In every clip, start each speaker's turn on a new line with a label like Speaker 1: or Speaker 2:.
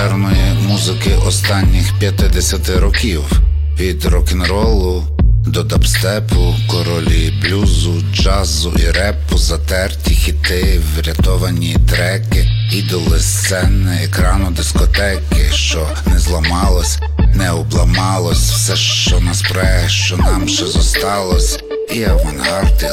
Speaker 1: популярної музики останніх 50 років. Від рок-н-ролу до дабстепу, королі блюзу, джазу і репу, затерті хіти, врятовані треки, ідоли сцени, екрану дискотеки, що не зламалось, не обламалось, все, що нас пре, що нам ще зосталось. І авангард,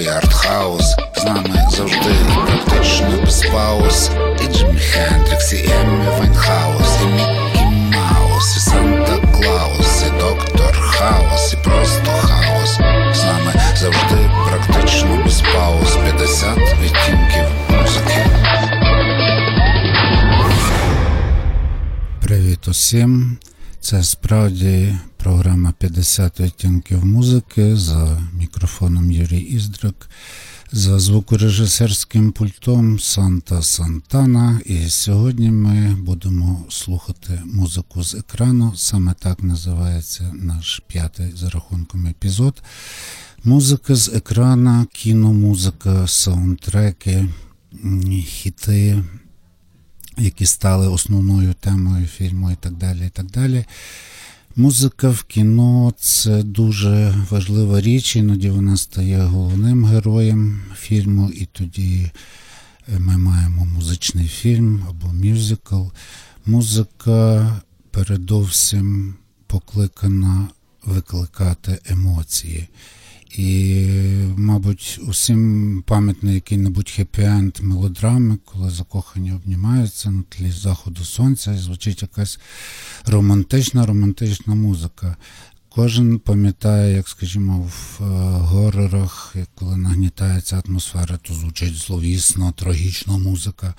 Speaker 1: і артхаус З нами завжди і практично без пауз І Джиммі Хендрікс, і Еммі Вайнхаус, і Міккі Маус, і Санта Клаус, і доктор Хаус, і просто хаос. З нами завжди практично без пауз 50 відтінків музики. Привіт усім. Це справді програма 50 відтінків музики за мікрофоном Юрій Іздрик, за звукорежисерським пультом Санта Сантана. І сьогодні ми будемо слухати музику з екрану. Саме так називається наш п'ятий за рахунком епізод. Музика з екрана, кіномузика, саундтреки, хіти. Які стали основною темою фільму і так далі. і так далі. Музика в кіно це дуже важлива річ, іноді вона стає головним героєм фільму, і тоді е, ми маємо музичний фільм або мюзикл. Музика передовсім покликана викликати емоції. І, мабуть, усім пам'ятний який-небудь хеппі-енд мелодрами, коли закохані обнімаються на тлі заходу сонця, і звучить якась романтична, романтична музика. Кожен пам'ятає, як, скажімо, в е, горорах, коли нагнітається атмосфера, то звучить зловісно, трагічна музика.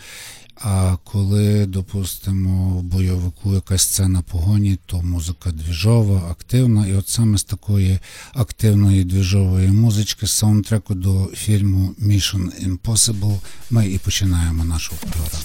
Speaker 1: А коли, допустимо, в бойовику якась сцена погоні, то музика двіжова, активна. І от саме з такої активної двіжової музички, саундтреку до фільму Mission Impossible ми і починаємо нашу програму.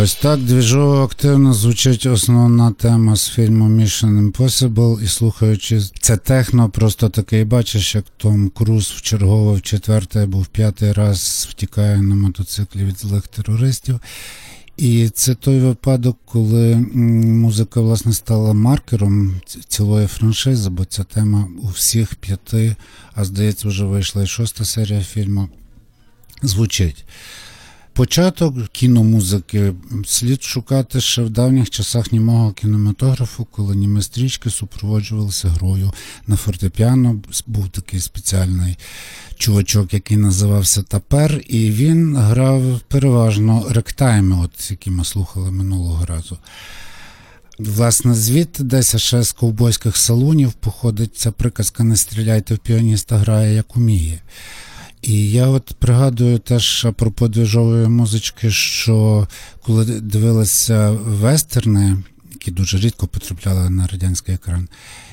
Speaker 1: Ось так двіжово активно звучить основна тема з фільму Mission Impossible, і слухаючи це техно, просто такий бачиш, як Том Круз в чергове в четвертий або в п'ятий раз втікає на мотоциклі від злих терористів. І це той випадок, коли музика власне стала маркером цілої франшизи, бо ця тема у всіх п'яти, а здається, вже вийшла і шоста серія фільму. Звучить. Початок кіномузики слід шукати ще в давніх часах німого кінематографу, коли німи стрічки супроводжувалися грою на фортепіано. Був такий спеціальний чувачок, який називався Тапер, і він грав переважно ректайми, от які ми слухали минулого разу. Власне, звідти десь ще з ковбойських салонів походить ця приказка Не стріляйте в піаніста, грає як уміє. І я от пригадую теж про подвіжової музички, що коли дивилися вестерни, які дуже рідко потрапляли на радянський екран,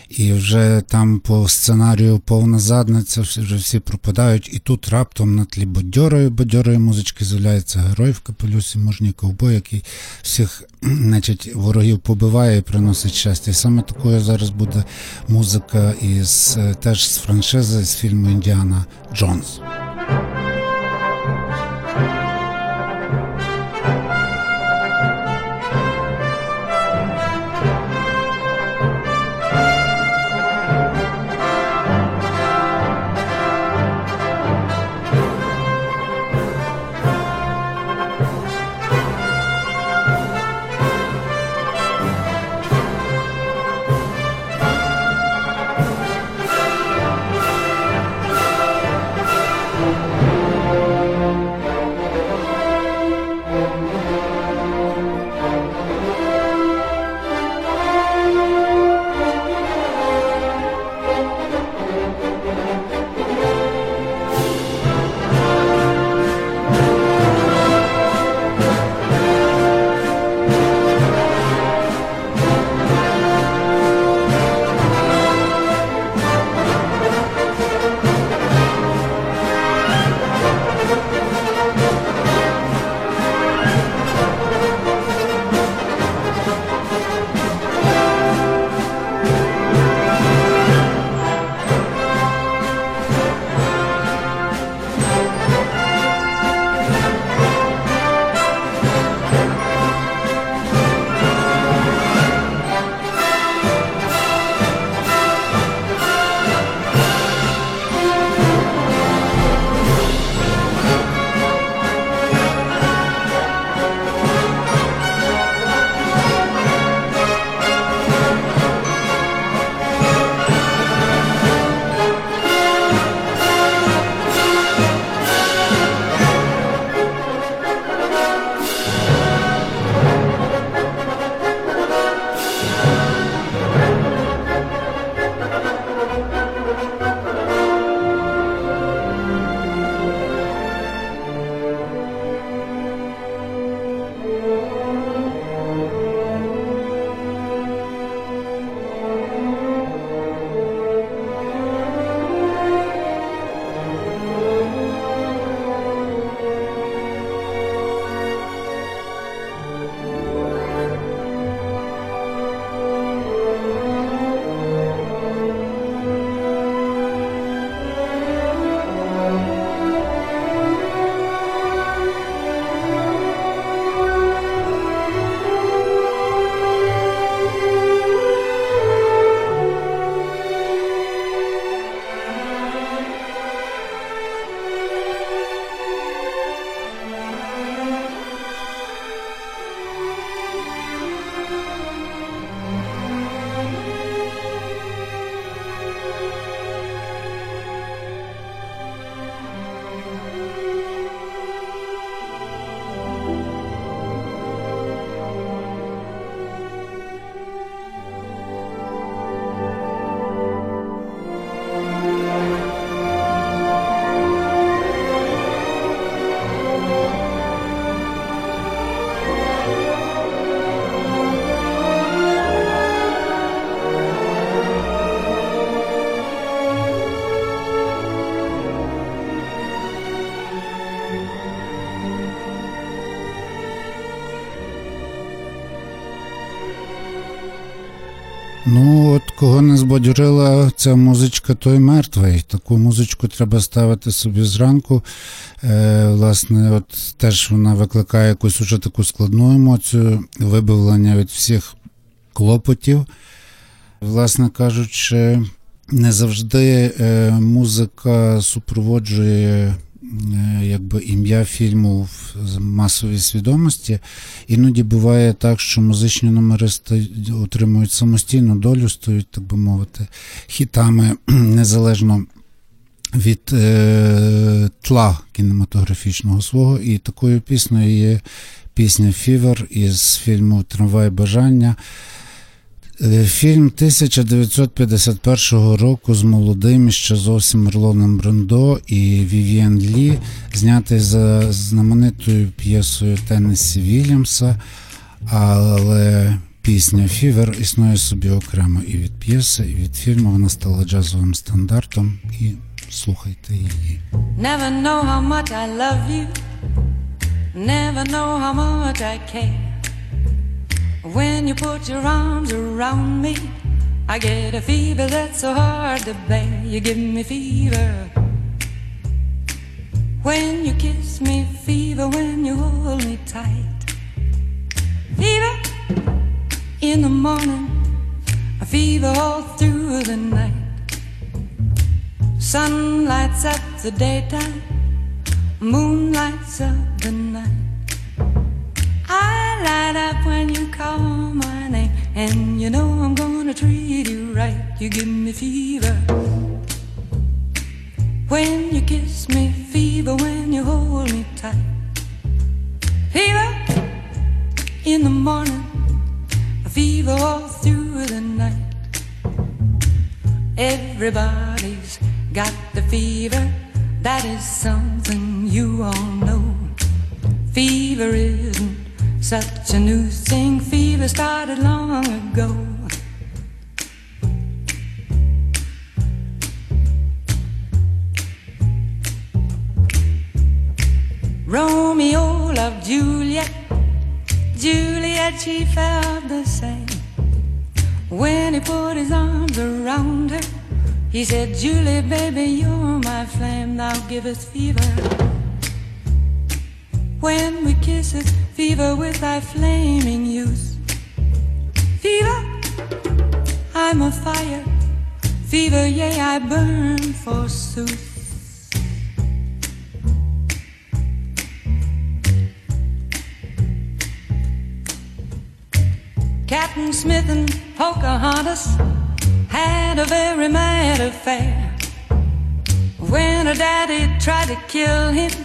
Speaker 1: і вже там по сценарію повна задниця, вже всі пропадають, і тут раптом на тлі бадьорої бадьорої музички з'являється герой в капелюсі, мужній ковбой, який всіх значить, ворогів побиває і приносить щастя. І саме такою зараз буде музика із теж з франшизи з фільму Індіана Джонс. Не збадьорила ця музичка, той мертвий. Таку музичку треба ставити собі зранку. Е, Власне, от теж вона викликає якусь уже таку складну емоцію, вибавлення від всіх клопотів. Власне кажучи, не завжди е, музика супроводжує якби ім'я фільму в масовій свідомості. Іноді буває так, що музичні номери отримують самостійну долю, стають, так би мовити, хітами незалежно від е, тла кінематографічного свого. І такою піснею є пісня Фівер із фільму Трамвай бажання. Е, фільм 1951 року з молодим ще зовсім Мерлоном Брандо і Вів'єн Лі, знятий за знаменитою п'єсою Теннесі Вільямса, але пісня Фівер існує собі окремо і від п'єси, і від фільму. Вона стала джазовим стандартом. І слухайте її.
Speaker 2: Never know how much I love you. Never know how much I care. When you put your arms around me, I get a fever that's so hard to bear. You give me fever. When you kiss me, fever when you hold me tight. Fever in the morning, a fever all through the night. Sun lights up the daytime, moon lights up the night. I light up when you call my name, and you know I'm gonna treat you right. You give me fever when you kiss me, fever when you hold me tight. Fever in the morning, fever all through the night. Everybody's got the fever, that is something you all know. Fever isn't such a new thing, fever started long ago. Romeo loved Juliet, Juliet, she felt the same. When he put his arms around her, he said, Julie, baby, you're my flame, thou givest fever. When we kiss it, fever with thy flaming youth. Fever, I'm a fire. Fever, yea, I burn forsooth. Captain Smith and Pocahontas had a very mad affair. When her daddy tried to kill him,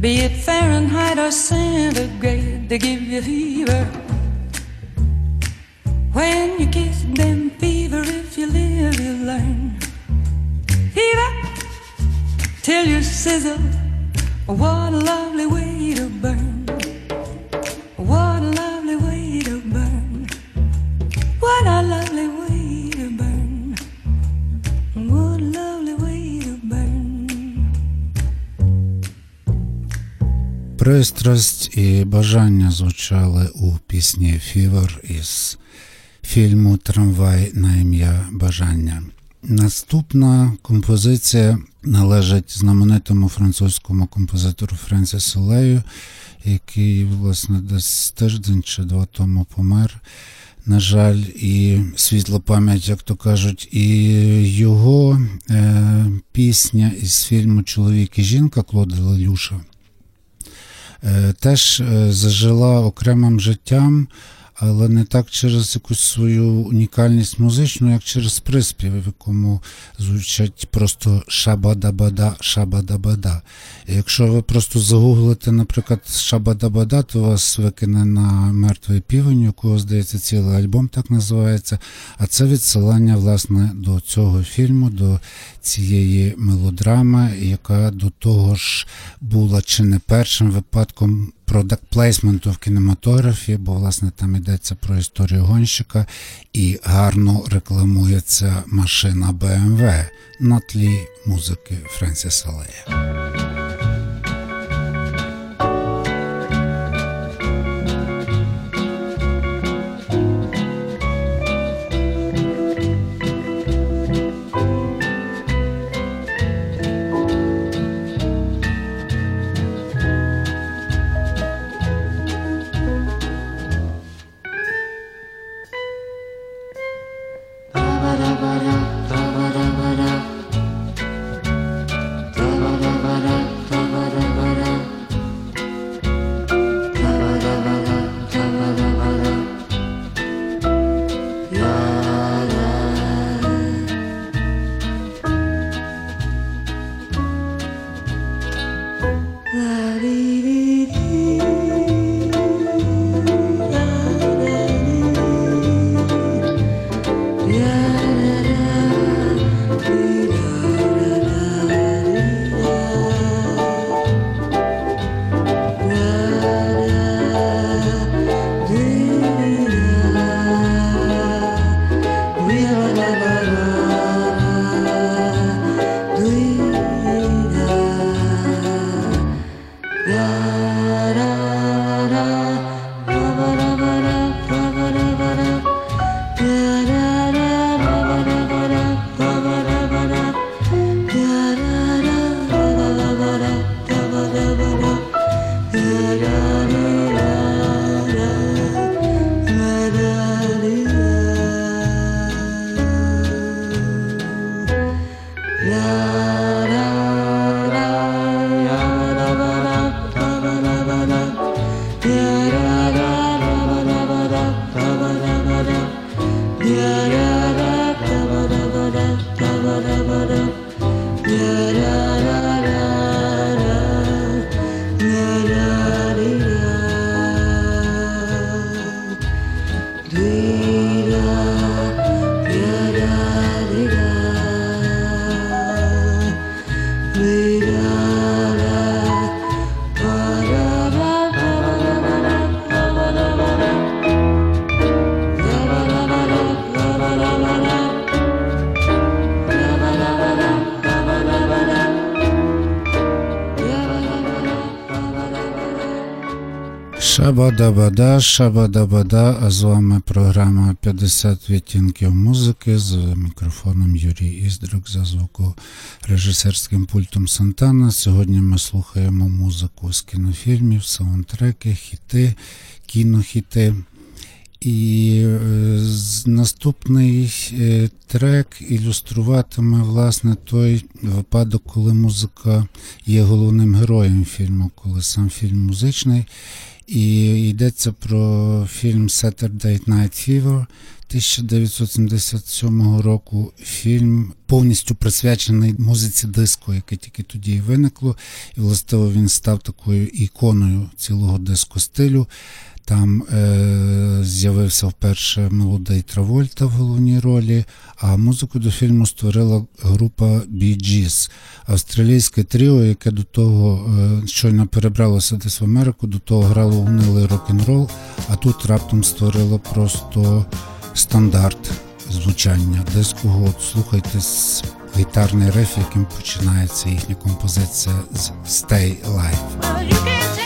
Speaker 2: Be it Fahrenheit or centigrade, they give you fever. When you kiss them, fever, if you live, you learn. Fever, till you sizzle. What a lovely way to burn. What a lovely way to burn. What a lovely
Speaker 1: Пристрасть і бажання звучали у пісні Фівер із фільму Трамвай на ім'я Бажання. Наступна композиція належить знаменитому французькому композитору Френсісу Лею, який, власне, десь тиждень чи два тому помер. На жаль, і світла пам'ять, як то кажуть, і його е, пісня із фільму Чоловік і жінка Клода Лелюша теж е, зажила окремим життям, але не так через якусь свою унікальність музичну, як через приспів, в якому звучать просто шабадабада, шабадабада. І якщо ви просто загуглите, наприклад, шабадабада, то вас викине на мертвий півень, у кого здається цілий альбом так називається. А це відсилання власне до цього фільму, до цієї мелодрами, яка до того ж була чи не першим випадком продакт плейсменту в кінематографі, бо власне там йдеться про історію гонщика і гарно рекламується машина BMW на тлі музики Френсіса Лея. Шабада-бада, шабада-бада, а з вами програма 50 відтінків музики з мікрофоном Юрій Іздрик за звукорежисерським пультом Сантана. Сьогодні ми слухаємо музику з кінофільмів, саундтреки, хіти, кінохіти. І е, наступний е, трек ілюструватиме власне той випадок, коли музика є головним героєм фільму, коли сам фільм музичний. І йдеться про фільм Saturday Night Fever 1977 року. Фільм повністю присвячений музиці диско, яке тільки тоді виникло. І властиво він став такою іконою цілого диско-стилю. Там е, з'явився вперше молодий Травольта в головній ролі, а музику до фільму створила група Bee Gees, австралійське тріо, яке до того е, щойно перебралося десь в Америку, до того грало гнилий рок-н-рол, а тут раптом створило просто стандарт звучання. От Слухайте гітарний риф, яким починається їхня композиція з Stay Alive.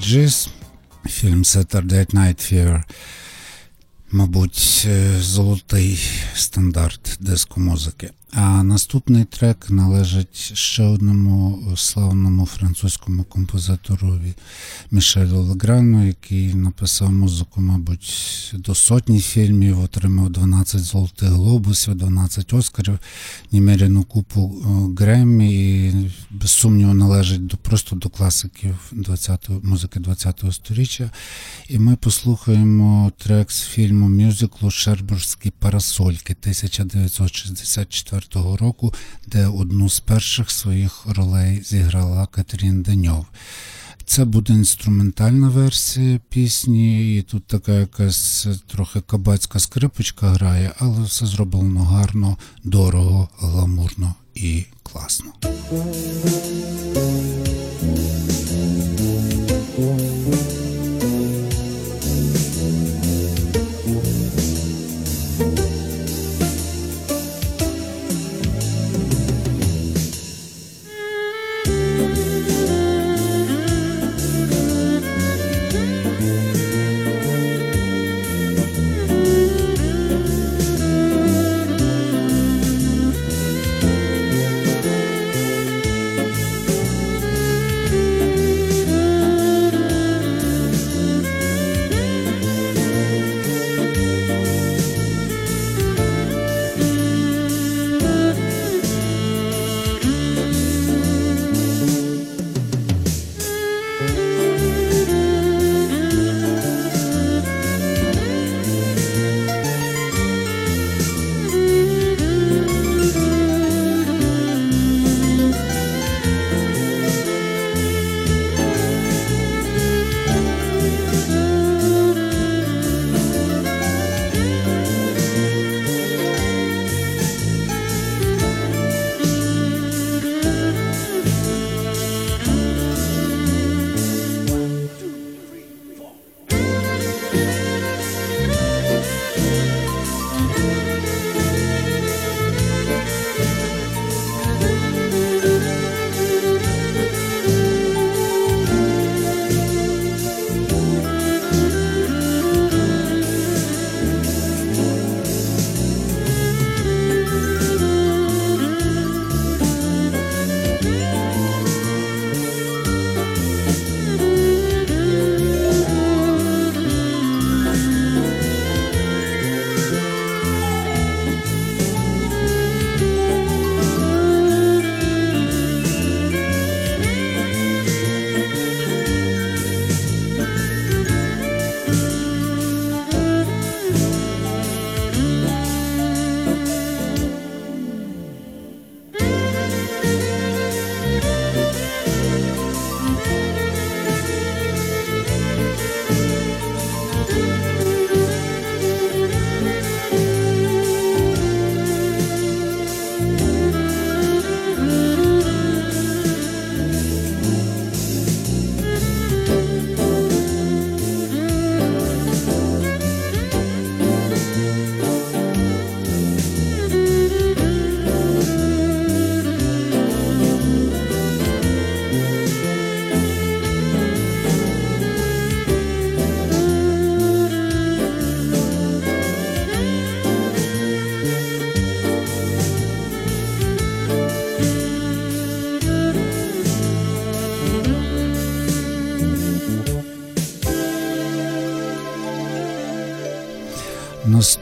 Speaker 1: Gees, фільм Saturday Night Fever. Мабуть, золотий стандарт диско-музики. А наступний трек належить ще одному славному французькому композиторові Мішелю Леграну, який написав музику, мабуть, до сотні фільмів, отримав 12 золотих глобусів, 12 оскарів, немеряну купу Греммі і без сумніву належить до просто до класиків 20 музики 20-го сторіччя. І ми послухаємо трек з фільму мюзиклу Шербурзькі парасольки 1964 року, де одну з перших своїх ролей зіграла Катерін Деньов. Це буде інструментальна версія пісні, і тут така якась трохи кабацька скрипочка грає, але все зроблено гарно, дорого, гламурно і класно.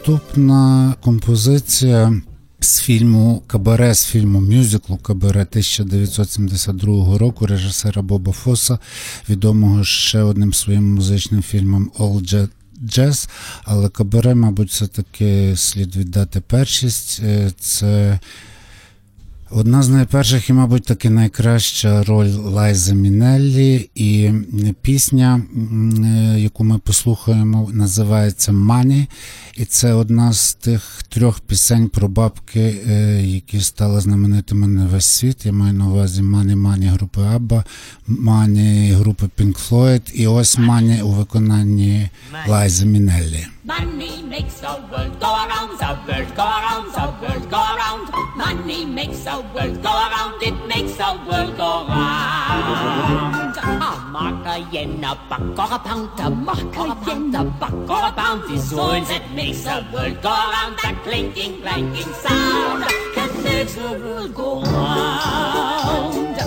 Speaker 1: Наступна композиція з фільму Кабаре, з фільму мюзиклу Кабаре 1972 року режисера Боба Фоса, відомого ще одним своїм музичним фільмом All Jazz, але Кабаре, мабуть, все-таки слід віддати першість. Е, це Одна з найперших і, мабуть, таки найкраща роль Лайза Мінеллі, і пісня, е, яку ми послухаємо, називається Money. І це одна з тих трьох пісень про бабки, е, які стали знаменитими на весь світ. Я маю на увазі Money Money групи Абба, Money групи Pink Floyd і ось Money у виконанні Лайзи Мінеллі. Money makes the world go around, the world go around, the world go around. Money makes the world go around, it makes the world go round.
Speaker 3: Buck or a pound, a buck or a pound, a buck or a pound. These words that makes the world go round, that clinking, clanking sound that makes the world go round.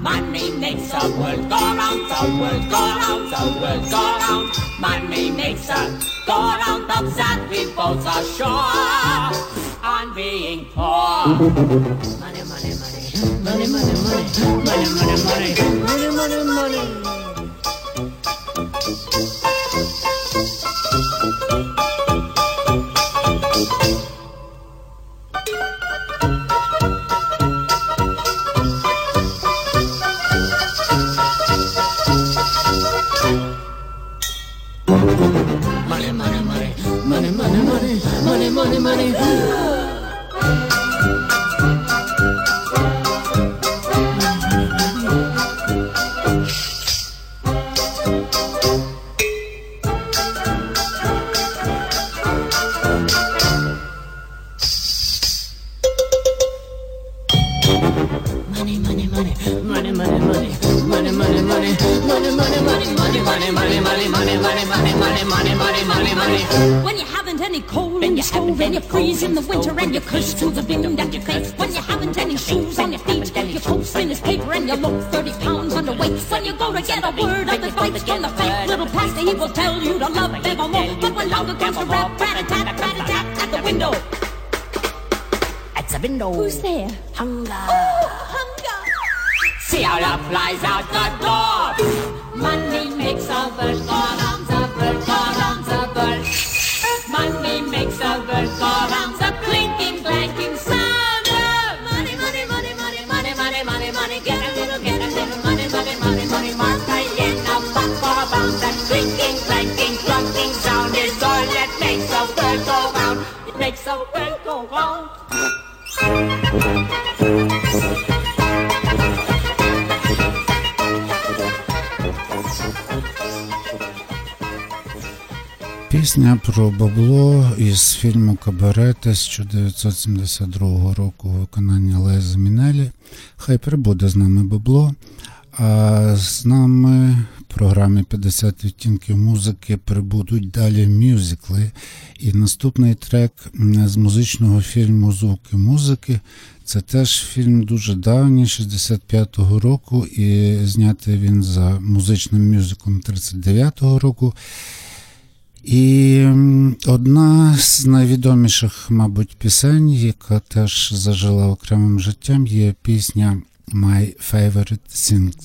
Speaker 3: Money makes the world go round, the world go round, the world go round. Money makes the go round, ups that we both are sure. On being poor. Money, money, money, money, money, money, money, money, money, money, money. Money, money,
Speaker 4: Who's there?
Speaker 1: Пісня про бабло із фільму Кабарет 1972 року виконання Леза Мінелі. Хай прибуде з нами бабло. А з нами в програмі 50 відтінків музики прибудуть далі мюзикли. І наступний трек з музичного фільму Звуки музики. Це теж фільм дуже давній, 65-го року, і знятий він за музичним мюзиклом 39-го року. І одна з найвідоміших, мабуть, пісень, яка теж зажила окремим життям, є пісня My Favorite Things.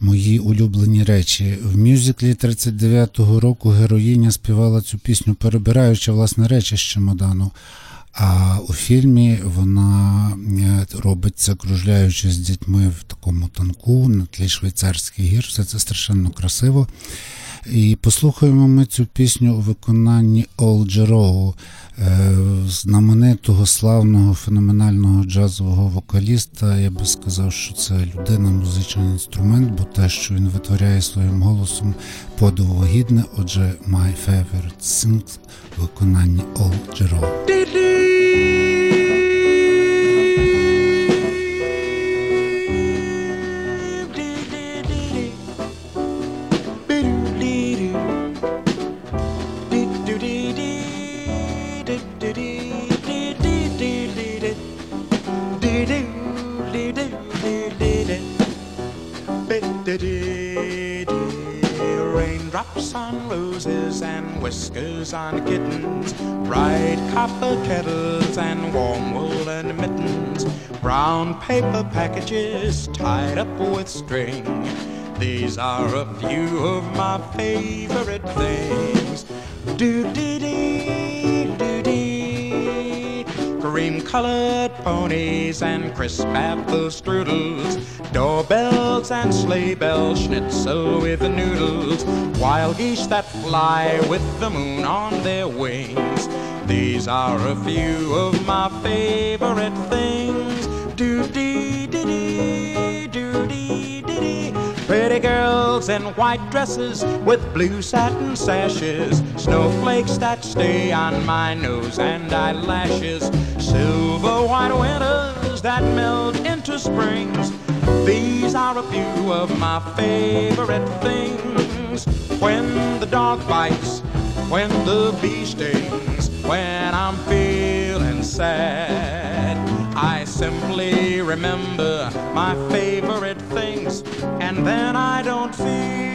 Speaker 1: Мої улюблені речі. В мюзиклі 39-го року героїня співала цю пісню, перебираючи власне речі з чемодану. А у фільмі вона е, робить це, кружляючи з дітьми в такому танку на тлі швейцарських гір. Все це страшенно красиво. І послухаємо ми цю пісню у виконанні Ол Джероу, е, знаменитого, славного, феноменального джазового вокаліста. Я би сказав, що це людина, музичний інструмент, бо те, що він витворяє своїм голосом, подиву гідне. Отже, My Favorite Things у виконанні Ол Джероу.
Speaker 5: Raindrops on roses and whiskers on kittens, bright copper kettles and warm woolen mittens, brown paper packages tied up with string. These are a few of my favorite things. Do dee dee, do dee. Cream colored ponies and crisp apple strudels, doorbells and sleigh bells, schnitzel with the noodles, wild geese that fly with the moon on their wings. These are a few of my favorite things. Do dee dee dee, do dee dee dee. Pretty girls in white dresses with blue satin sashes, snowflakes that stay on my nose and eyelashes, silver white winters that melt into springs. These are a few of my favorite things. When the dog bites, when the bee stings, when I'm feeling sad. I simply remember my favorite things, and then I don't feel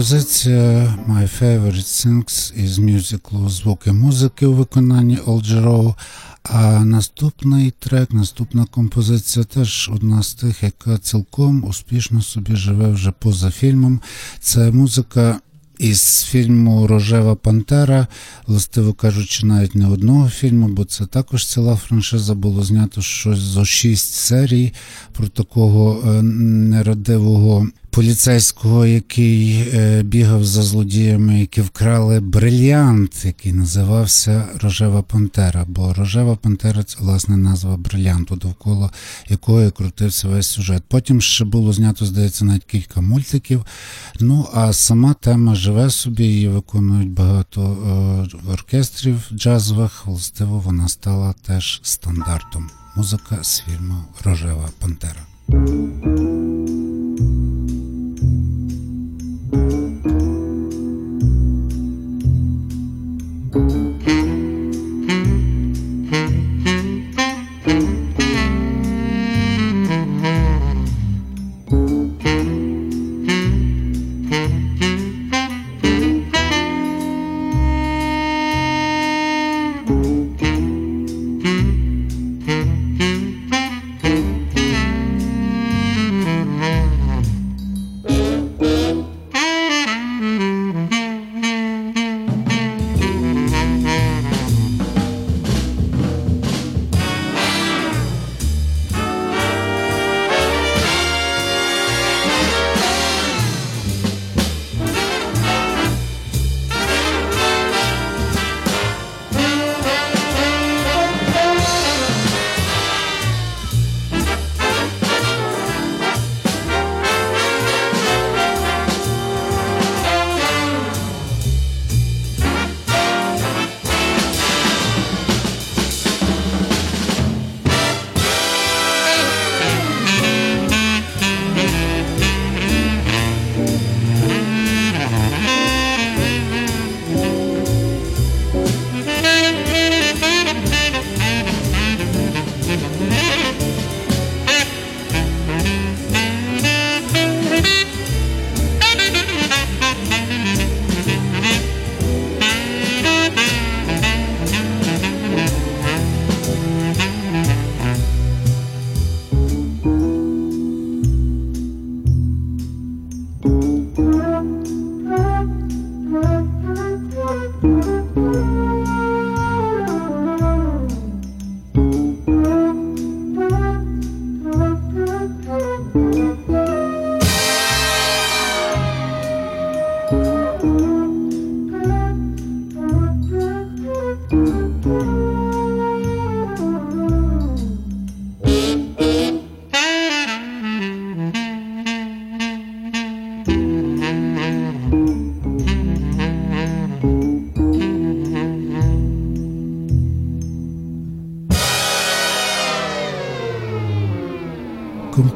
Speaker 1: Композиція My Favorite Things із мюзиклу Звуки музики у виконанні Олджероу. А наступний трек, наступна композиція теж одна з тих, яка цілком успішно собі живе вже поза фільмом. Це музика із фільму Рожева Пантера, властиво кажучи, навіть не одного фільму, бо це також ціла франшиза було знято щось зо шість серій про такого е, нерадивого поліцейського, який е, бігав за злодіями, які вкрали брильянт, який називався Рожева Пантера. Бо Рожева Пантера це власне назва брильянту, довкола якої крутився весь сюжет. Потім ще було знято, здається, навіть кілька мультиків. Ну а сама тема живе собі, її виконують багато е, оркестрів джазових. Властиво вона стала теж стандартом. Музика з фільму Рожева Пантера.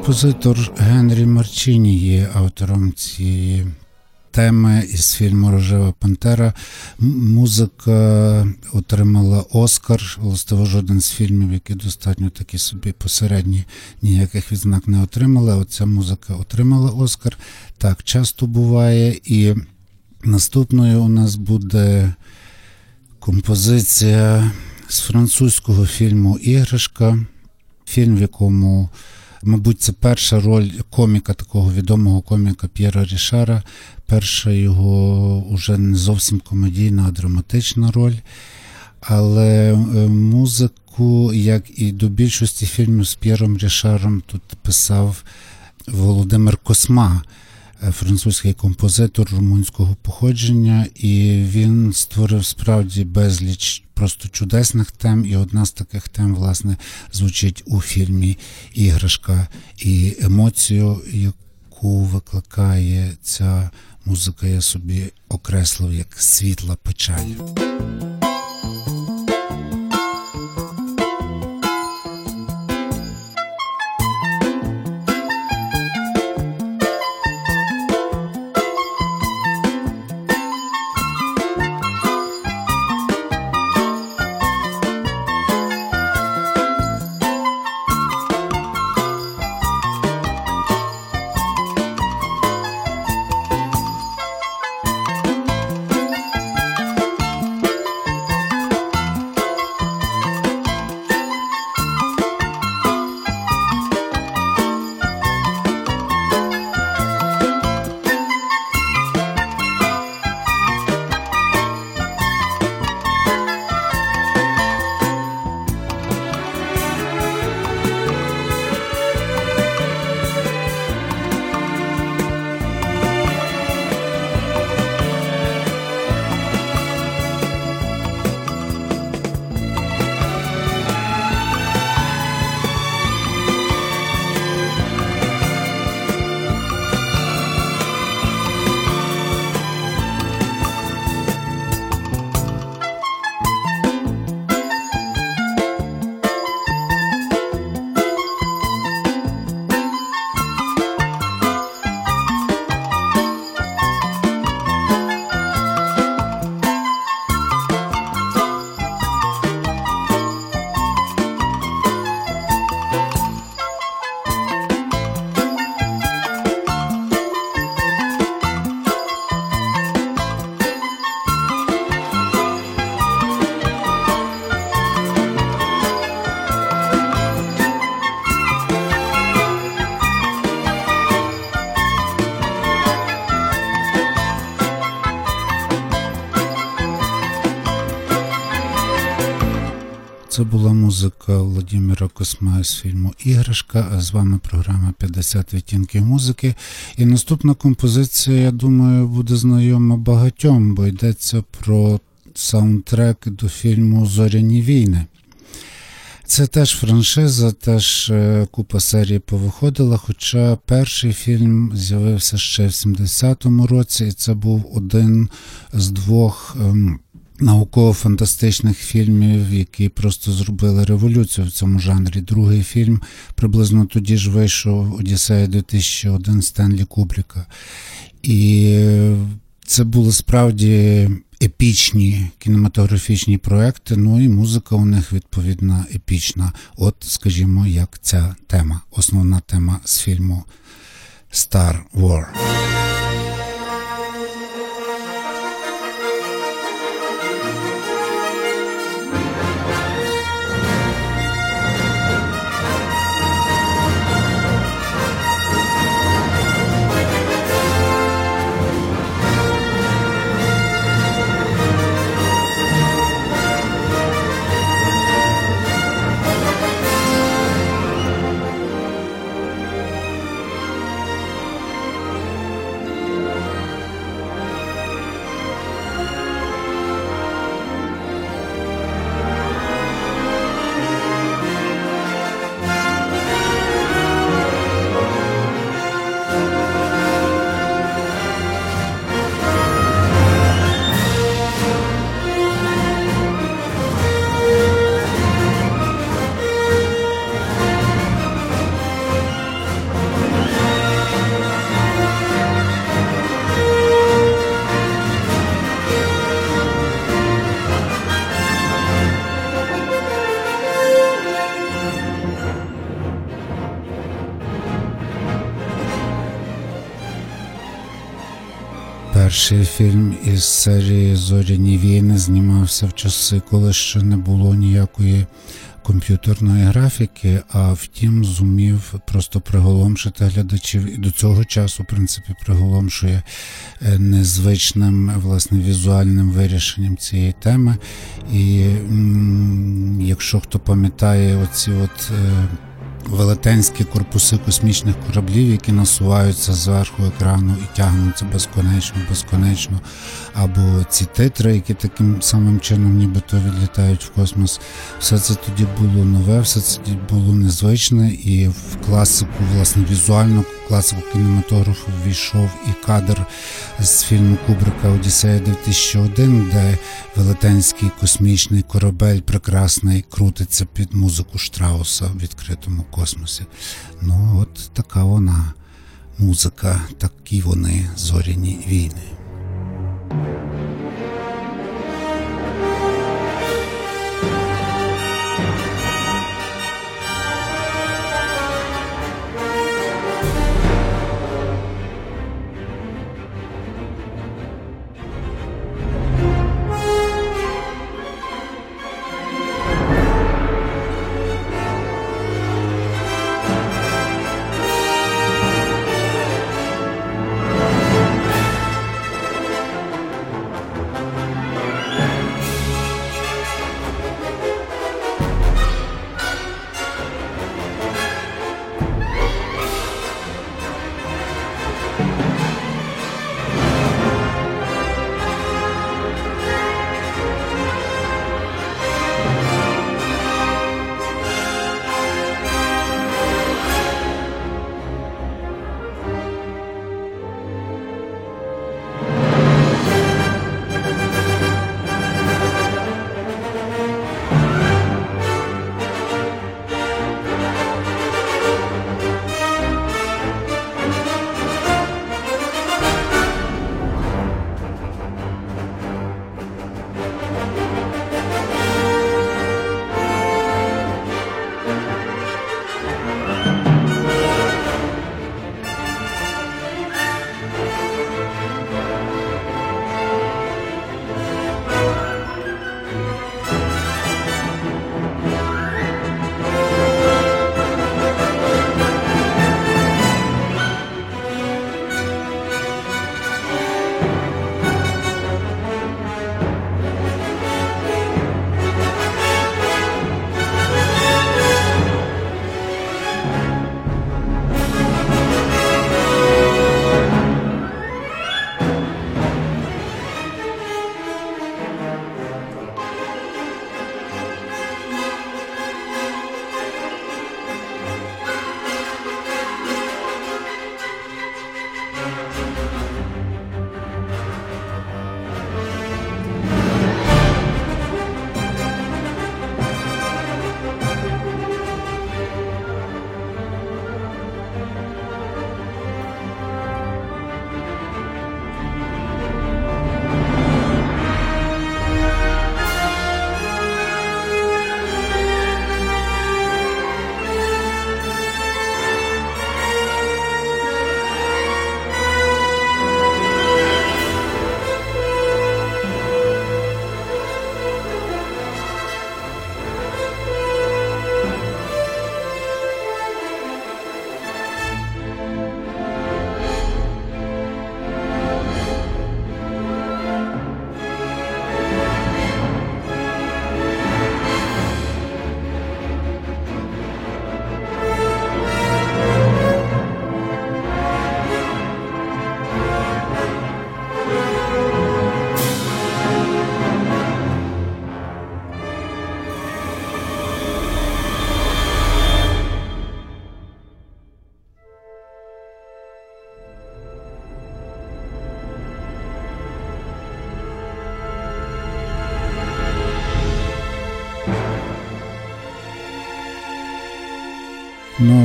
Speaker 1: Композитор Генрі Марчині є автором цієї теми із фільму Рожева Пантера. Музика отримала Оскар. Властиво жоден з фільмів, які достатньо такі собі посередні, ніяких відзнак не отримали. Оця музика отримала Оскар. Так часто буває. І наступною у нас буде композиція з французького фільму Іграшка. Фільм, в якому Мабуть, це перша роль коміка, такого відомого коміка П'єра Рішара. Перша його уже не зовсім комедійна, а драматична роль. Але е, музику, як і до більшості фільмів з П'єром Рішаром, тут писав Володимир Косма. Французький композитор румунського походження, і він створив справді безліч просто чудесних тем. І одна з таких тем, власне, звучить у фільмі Іграшка і емоцію, яку викликає ця музика, я собі окреслив як світла печаль. Це була музика Владимира Косма з фільму Іграшка. А з вами програма 50 відтінків музики. І наступна композиція, я думаю, буде знайома багатьом, бо йдеться про саундтрек до фільму Зоряні війни. Це теж франшиза, теж е, купа серій повиходила. Хоча перший фільм з'явився ще в 70-му році, і це був один з двох. Ем, науково-фантастичних фільмів, які просто зробили революцію в цьому жанрі. Другий фільм приблизно тоді ж вийшов Одіссея 2001 Стенлі Кубріка. І це були справді епічні кінематографічні проекти. Ну і музика у них відповідна епічна. От, скажімо, як ця тема, основна тема з фільму Star War. Перший фільм із серії Зоряні війни знімався в часи, коли ще не було ніякої комп'ютерної графіки, а втім, зумів просто приголомшити глядачів і до цього часу, в принципі, приголомшує е, незвичним власне візуальним вирішенням цієї теми. І якщо хто пам'ятає оці от. Велетенські корпуси космічних кораблів, які насуваються зверху екрану і тягнуться безконечно, безконечно, або ці титри, які таким самим чином нібито відлітають в космос. Все це тоді було нове, все це тоді було незвичне, і в класику, власне, візуальну класику кінематографу ввійшов і кадр з фільму Кубрика Одіссея 2001, де велетенський космічний корабель прекрасний крутиться під музику Штрауса в відкритому космосі. Ну, от така вона музика, такі вони зоряні війни.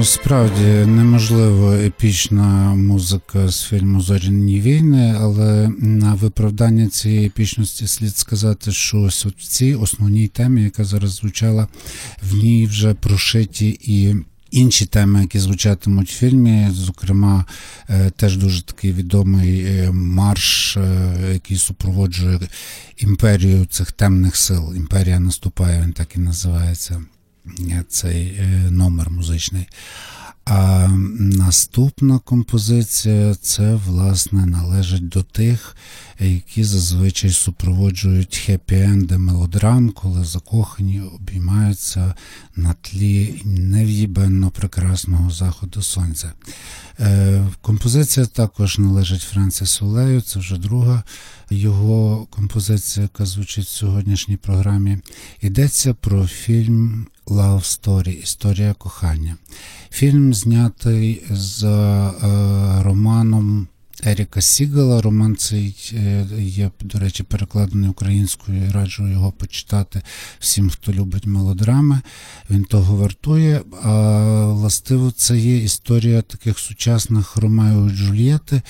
Speaker 1: Ну, справді неможливо епічна музика з фільму Зоряні війни, але на виправдання цієї епічності слід сказати, що ось в цій основній темі, яка зараз звучала, в ній вже прошиті і інші теми, які звучатимуть в фільмі. Зокрема, е, теж дуже такий відомий е, марш, е, який супроводжує імперію цих темних сил. Імперія наступає, він так і називається цей номер музичний. А наступна композиція це, власне, належить до тих, які зазвичай супроводжують хеппі-енди мелодрам, коли закохані обіймаються на тлі нев'їбенно прекрасного заходу сонця. Е, композиція також належить Франсису Лею, це вже друга його композиція, яка звучить в сьогоднішній програмі. Йдеться про фільм Love Story Історія кохання. Фільм знятий з е, романом Еріка Сігала. Роман цей е, є, до речі, перекладений українською. Раджу його почитати всім, хто любить мелодрами. Він того вартує. А властиво, це є історія таких сучасних Ромео і Джульєти,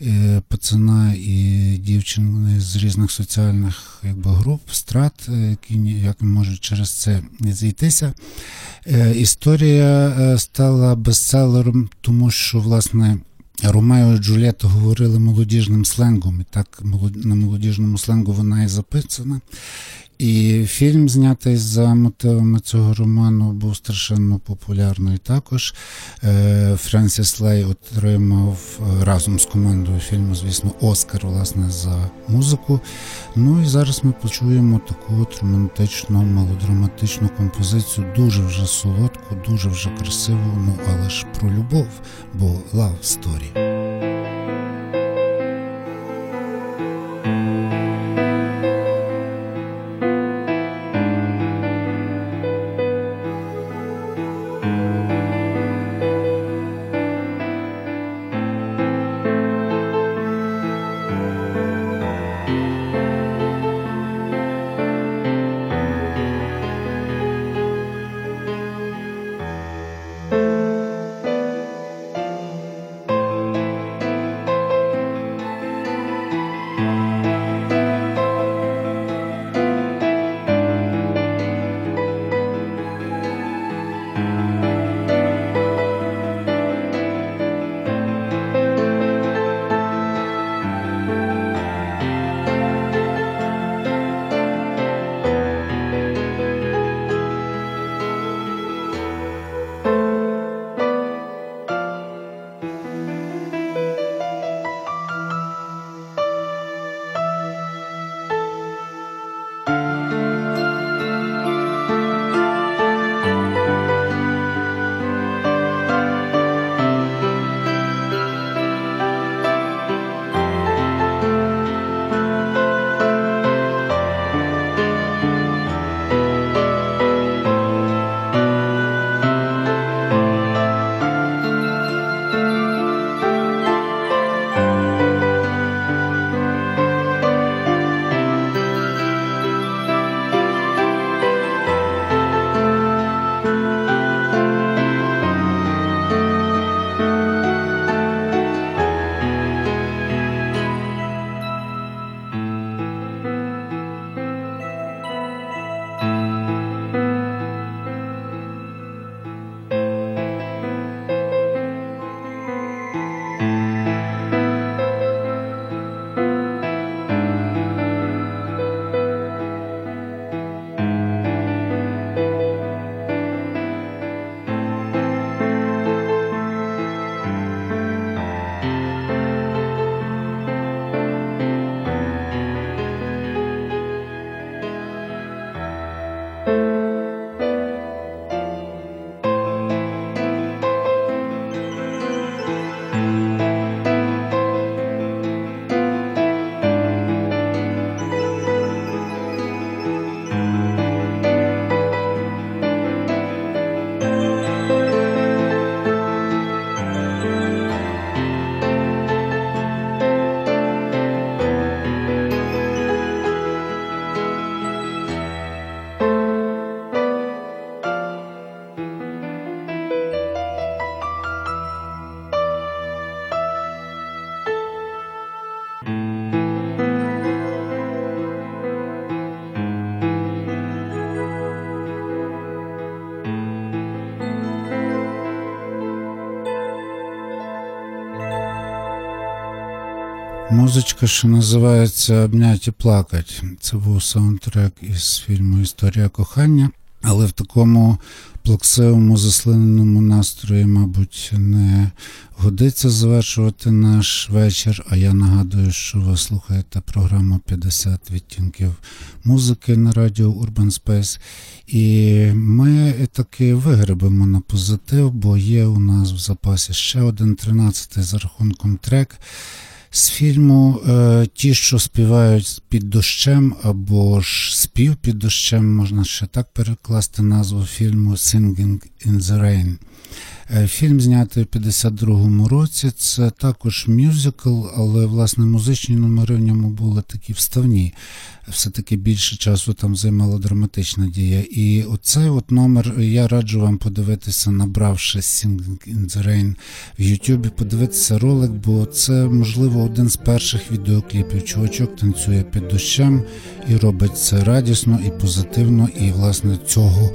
Speaker 1: е, пацана і дівчини з різних соціальних якби, груп, страт, е, які ніяк можуть через це зійтися. Історія стала бестселером, тому що, власне. Ромео і Джульєта говорили молодіжним сленгом, і так на молодіжному сленгу вона і записана. І фільм, знятий за мотивами цього роману, був страшенно популярний. Також е, Френсіс Лей отримав е, разом з командою фільму, звісно, Оскар власне, за музику. Ну і зараз ми почуємо таку от романтичну, мелодраматичну композицію, дуже вже солодку, дуже вже красиву, ну але ж про любов, бо love story. Музичка, що називається Обняті плакать. Це був саундтрек із фільму Історія кохання, але в такому плаксивому заслиненому настрої, мабуть, не годиться завершувати наш вечір. А я нагадую, що ви слухаєте програму 50 відтінків музики на радіо Urban Space. І ми таки вигребемо на позитив, бо є у нас в запасі ще один 13-й за рахунком трек з фільму е, Ті, що співають під дощем, або ж спів під дощем, можна ще так перекласти назву фільму Singing in the Rain. Е, фільм знятий у 52-му році. Це також мюзикл, але власне музичні номери в ньому були такі вставні. Все-таки більше часу там займала драматична дія. І оцей от номер я раджу вам подивитися, набравши Singing in the Rain в Ютубі, подивитися ролик, бо це, можливо, один з перших відеокліпів. Чувачок танцює під дощем і робить це радісно і позитивно. І, власне, цього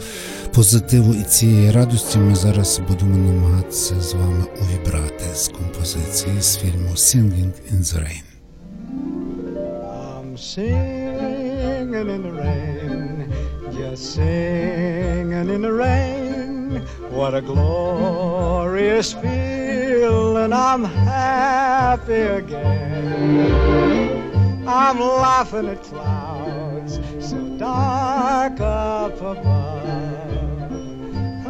Speaker 1: позитиву і цієї радості ми зараз будемо намагатися з вами увібрати з композиції з фільму Singing in the Rain.
Speaker 6: I'm singing in the rain, just singing in the rain. What a glorious feeling! I'm happy again. I'm laughing at clouds so dark up above.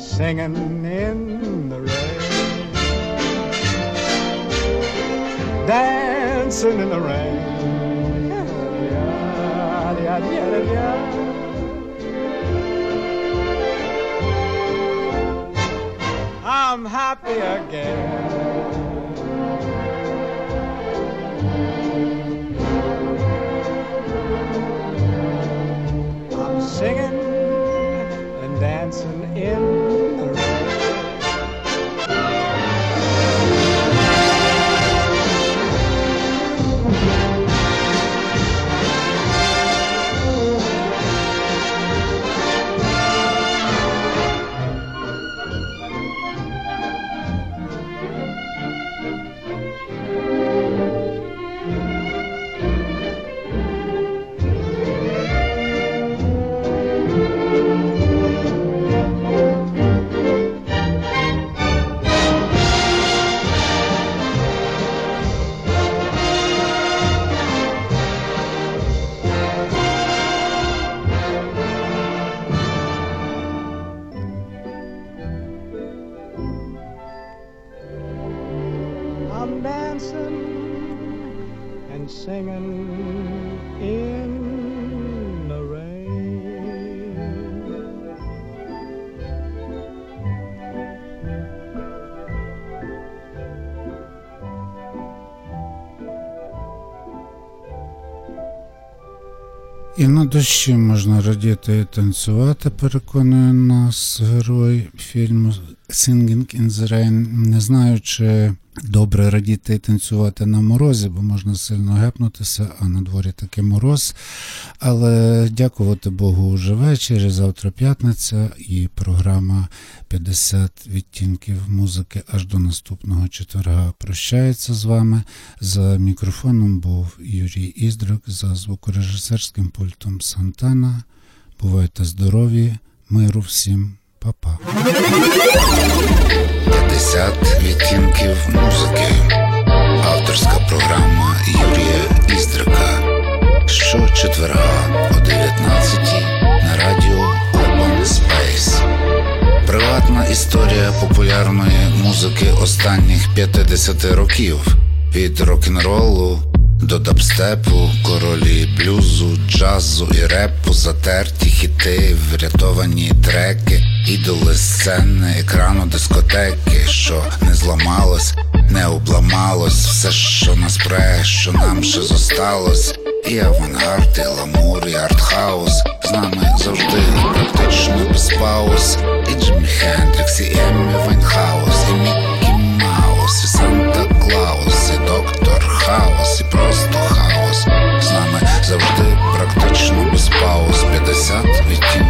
Speaker 6: singing in the rain. Dancing in the rain. I'm happy again.
Speaker 1: І на дощі можна радіти і танцювати, переконує нас герой фільму Singing in the Rain. Не знаю, чи добре радіти і танцювати на морозі, бо можна сильно гепнутися, а на дворі таки мороз. Але дякувати Богу уже вечір. Завтра п'ятниця і програма 50 відтінків музики аж до наступного четверга прощається з вами. За мікрофоном був Юрій Іздрик, за звукорежисерським пультом Сантана. Бувайте здорові, миру всім, па-па.
Speaker 7: 50 відтінків музики. Авторська програма Юрія Іздрика. Щочетверга о 19 на радіо Urban Space. Приватна історія популярної музики останніх 50 років. Від рок-н-ролу до дабстепу, королі блюзу, джазу і репу, затерті хіти, врятовані треки.
Speaker 1: Ідоли сцени, екрану дискотеки, що не зламалось, не обламалось, все, що нас пре, що нам ще зосталось. І авангард, і гламур, і артхаус З нами завжди практично без пауз І Джиммі Хендрікс, і Еммі Вайнхаус, і Мік хаос, і просто хаос. З нами завжди практично без пауз. 50 відтінків